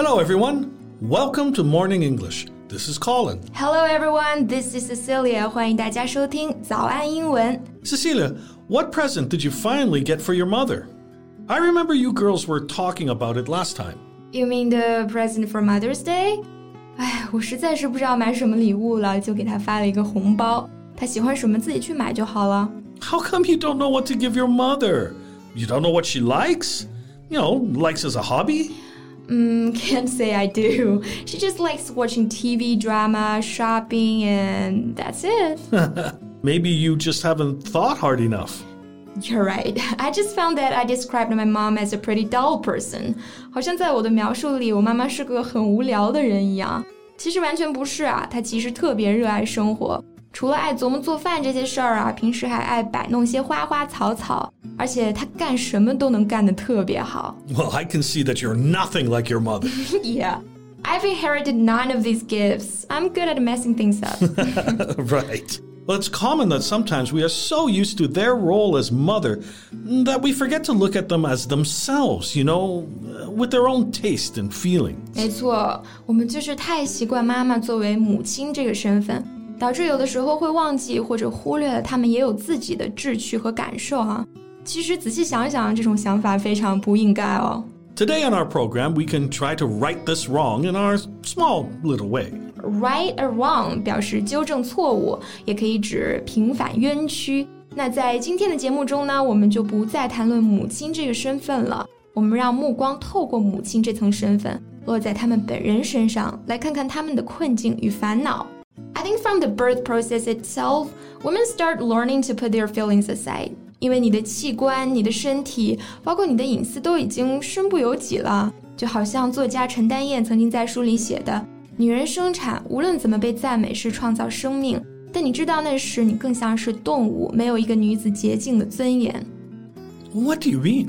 Hello, everyone. Welcome to Morning English. This is Colin. Hello everyone, this is Cecilia. 欢迎大家收听早安英文。 Cecilia, what present did you finally get for your mother? I remember you girls were talking about it last time. You mean the present for Mother's Day? 哎，我实在是不知道买什么礼物了，就给她发了一个红包。她喜欢什么自己去买就好了。 How come you don't know what to give your mother? You don't know what she likes? You know, likes as a hobby? Mm, can't say I do. She just likes watching TV drama, shopping, and that's it. Maybe you just haven't thought hard enough. You're right. I just found that I described my mom as a pretty dull person. 好像在我的描述里，我妈妈是个很无聊的人一样。其实完全不是啊，她其实特别热爱生活。 除了爱琢磨做饭这些事儿啊，平时还爱摆弄些花花草草，而且她干什么都能干得特别好。 Well, I can see that you're nothing like your mother. yeah. I've inherited none of these gifts. I'm good at messing things up. right. Well, it's common that sometimes we are so used to their role as mother that we forget to look at them as themselves, you know, uh, with their own taste and feeling. 没错，我们就是太习惯妈妈作为母亲这个身份， 导致有的时候会忘记或者忽略了他们也有自己的志趣和感受哈、其实仔细想想，这种想法非常不应该哦。Today on our program, we can try to right this wrong in our small little way. Right wrong 表示纠正错误，也可以指平反冤屈。那在今天的节目中呢，我们就不再谈论母亲这个身份了，我们让目光透过母亲这层身份，落在他们本人身上，来看看他们的困境与烦恼。I think from the birth process itself, women start learning to put their feelings aside. 因为你的器官、你的身体，包括你的隐私都已经身不由己了，就好像作家陈丹燕曾经在书里写的。女人生产无论怎么被赞美是创造生命，但你知道那时你更像是动物，没有一个女子洁净的尊严。 What do you mean?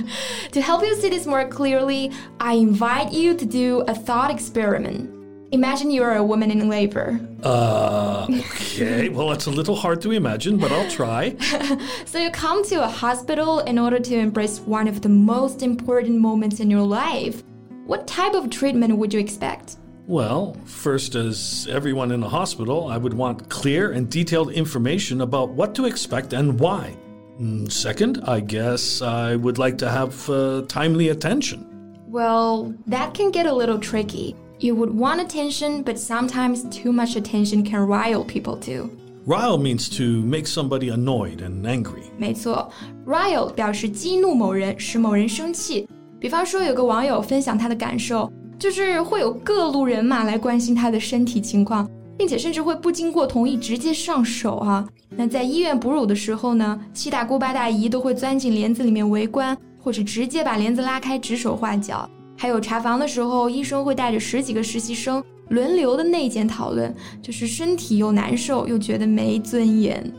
To help you see this more clearly, I invite you to do a thought experiment. Imagine you are a woman in labor. Uh, okay. Well, it's a little hard to imagine, but I'll try. So you come to a hospital in order to embrace one of the most important moments in your life. What type of treatment would you expect? Well, first, as everyone in a hospital, I would want clear and detailed information about what to expect and why. Mm, Second, I guess I would like to have uh, timely attention. Well, that can get a little tricky. You would want attention, but sometimes too much attention can rile people too. Rile means to make somebody annoyed and angry. 没错，rile 表示激怒某人，使某人生气。比方说，有个网友分享他的感受，就是会有各路人马来关心他的身体情况，并且甚至会不经过同意直接上手啊。那在医院哺乳的时候呢，七大姑八大姨都会钻进帘子里面围观，或者直接把帘子拉开指手画脚。 还有查房的时候，医生会带着十几个实习生轮流的内检讨论，就是身体又难受又觉得没尊严。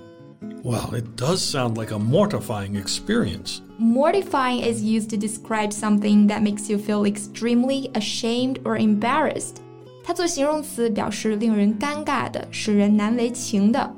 Well, it does sound like a mortifying experience. Mortifying is used to describe something that makes you feel extremely ashamed or embarrassed. 它做形容词表示令人尴尬的，使人难为情的。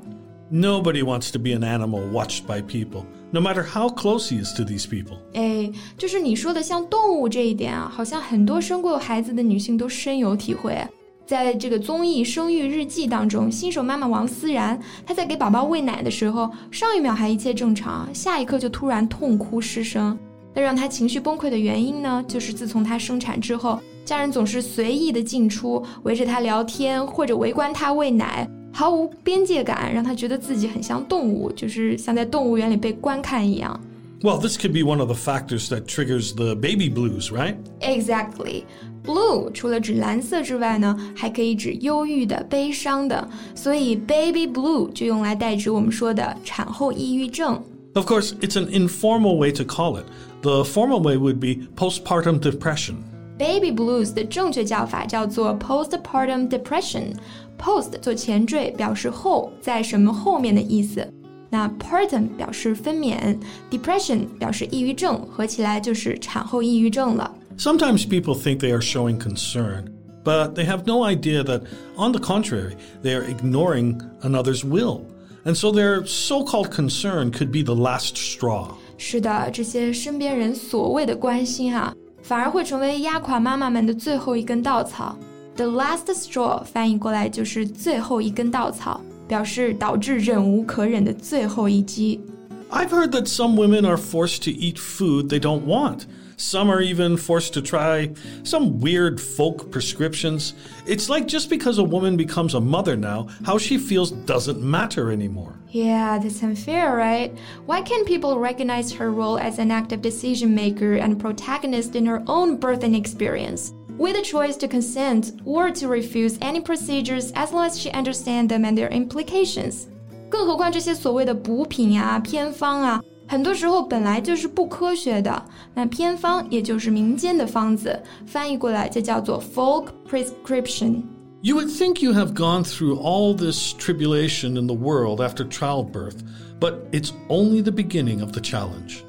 Nobody wants to be an animal watched by people, no matter how close he is to these people. 哎，就是你说的像动物这一点啊，好像很多生过孩子的女性都深有体会。在这个综艺《生育日记》当中，新手妈妈王思然，她在给宝宝喂奶的时候，上一秒还一切正常，下一刻就突然痛哭失声。那让她情绪崩溃的原因呢，就是自从她生产之后，家人总是随意的进出，围着她聊天或者围观她喂奶，毫无边界感，让她觉得自己很像动物，就是像在动物园里被观看一样。 Well, this could be one of the factors that triggers the baby blues, right? Exactly. Blue 除了指蓝色之外呢，还可以指忧郁的、悲伤的，所以 baby blue 就用来代指我们说的产后抑郁症。 Of course, it's an informal way to call it. The formal way would be postpartum depression. Baby blues 的正确叫法叫做 postpartum depression。post 做前缀表示后，在什么后面的意思。那 partum 表示分娩，depression 表示抑郁症，合起来就是产后抑郁症了。 Sometimes people think they are showing concern, but they have no idea that, on the contrary, they are ignoring another's will. And so their so called concern could be the last straw. 是的，这些身边人所谓的关心啊， 反而会成为压垮妈妈们的最后一根稻草。The last straw 翻译过来就是最后一根稻草，表示导致忍无可忍的最后一击。I've heard that some women are forced to eat food they don't want. Some are even forced to try some weird folk prescriptions. It's like just because a woman becomes a mother now, how she feels doesn't matter anymore. Yeah, that's unfair, right? Why can't people recognize her role as an active decision maker and protagonist in her own birthing experience? With a choice to consent or to refuse any procedures as long as she understands them and their implications. 更何况这些所谓的补品啊、偏方啊， 很多时候本来就是不科学的。那偏方也就是民间的方子，翻译过来就叫做 folk prescription。You would think you have gone through all this tribulation in the world after childbirth, but it's only the beginning of the challenge.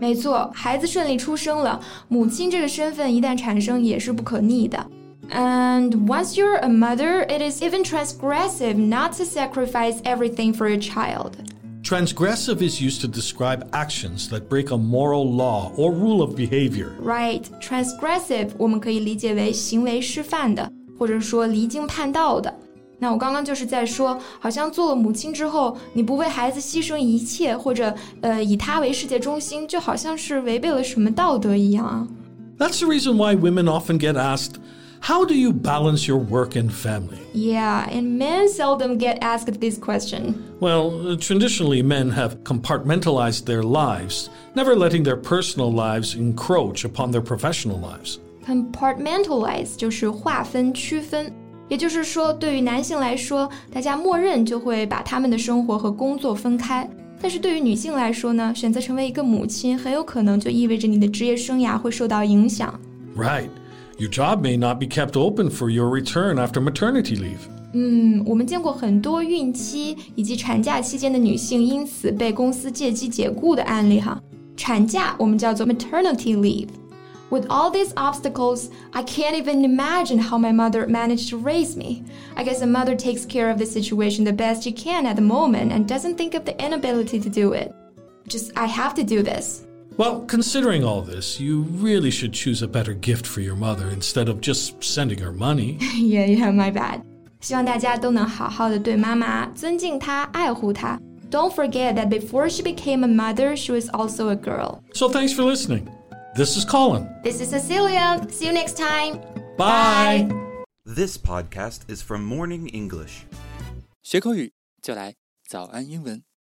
没错，孩子顺利出生了，母亲这个身份一旦产生也是不可逆的。And once you're a mother, it is even transgressive not to sacrifice everything for your child. Transgressive is used to describe actions that break a moral law or rule of behavior. Right, transgressive 我们可以理解为行为失范的，或者说离经叛道的。那我刚刚就是在说，好像做了母亲之后，你不为孩子牺牲一切，或者呃以他为世界中心，就好像是违背了什么道德一样啊。That's the reason why women often get asked. How do you balance your work and family? Yeah, and men seldom get asked this question. Well, traditionally, men have compartmentalized their lives, never letting their personal lives encroach upon their professional lives. Compartmentalize 就是划分、区分。也就是说，对于男性来说，大家默认就会把他们的生活和工作分开。但是对于女性来说呢，选择成为一个母亲，很有可能就意味着你的职业生涯会受到影响。Right, your job may not be kept open for your return after maternity leave. 嗯，我们见过很多孕期以及产假期间的女性因此被公司借机解雇的案例哈。产假我们叫做 maternity leave。with all these obstacles, I can't even imagine how my mother managed to raise me. I guess a mother takes care of the situation the best she can at the moment and doesn't think of the inability to do it. Just, I have to do this. Well, considering all this, you really should choose a better gift for your mother instead of just sending her money. yeah, yeah, my bad. 希望大家都能好好的对妈妈尊敬她、爱护她。Don't forget that before she became a mother, she was also a girl. So thanks for listening. This is Colin. This is Cecilia. See you next time. Bye. Bye. This podcast is from Morning English. 学口语就来早安英文。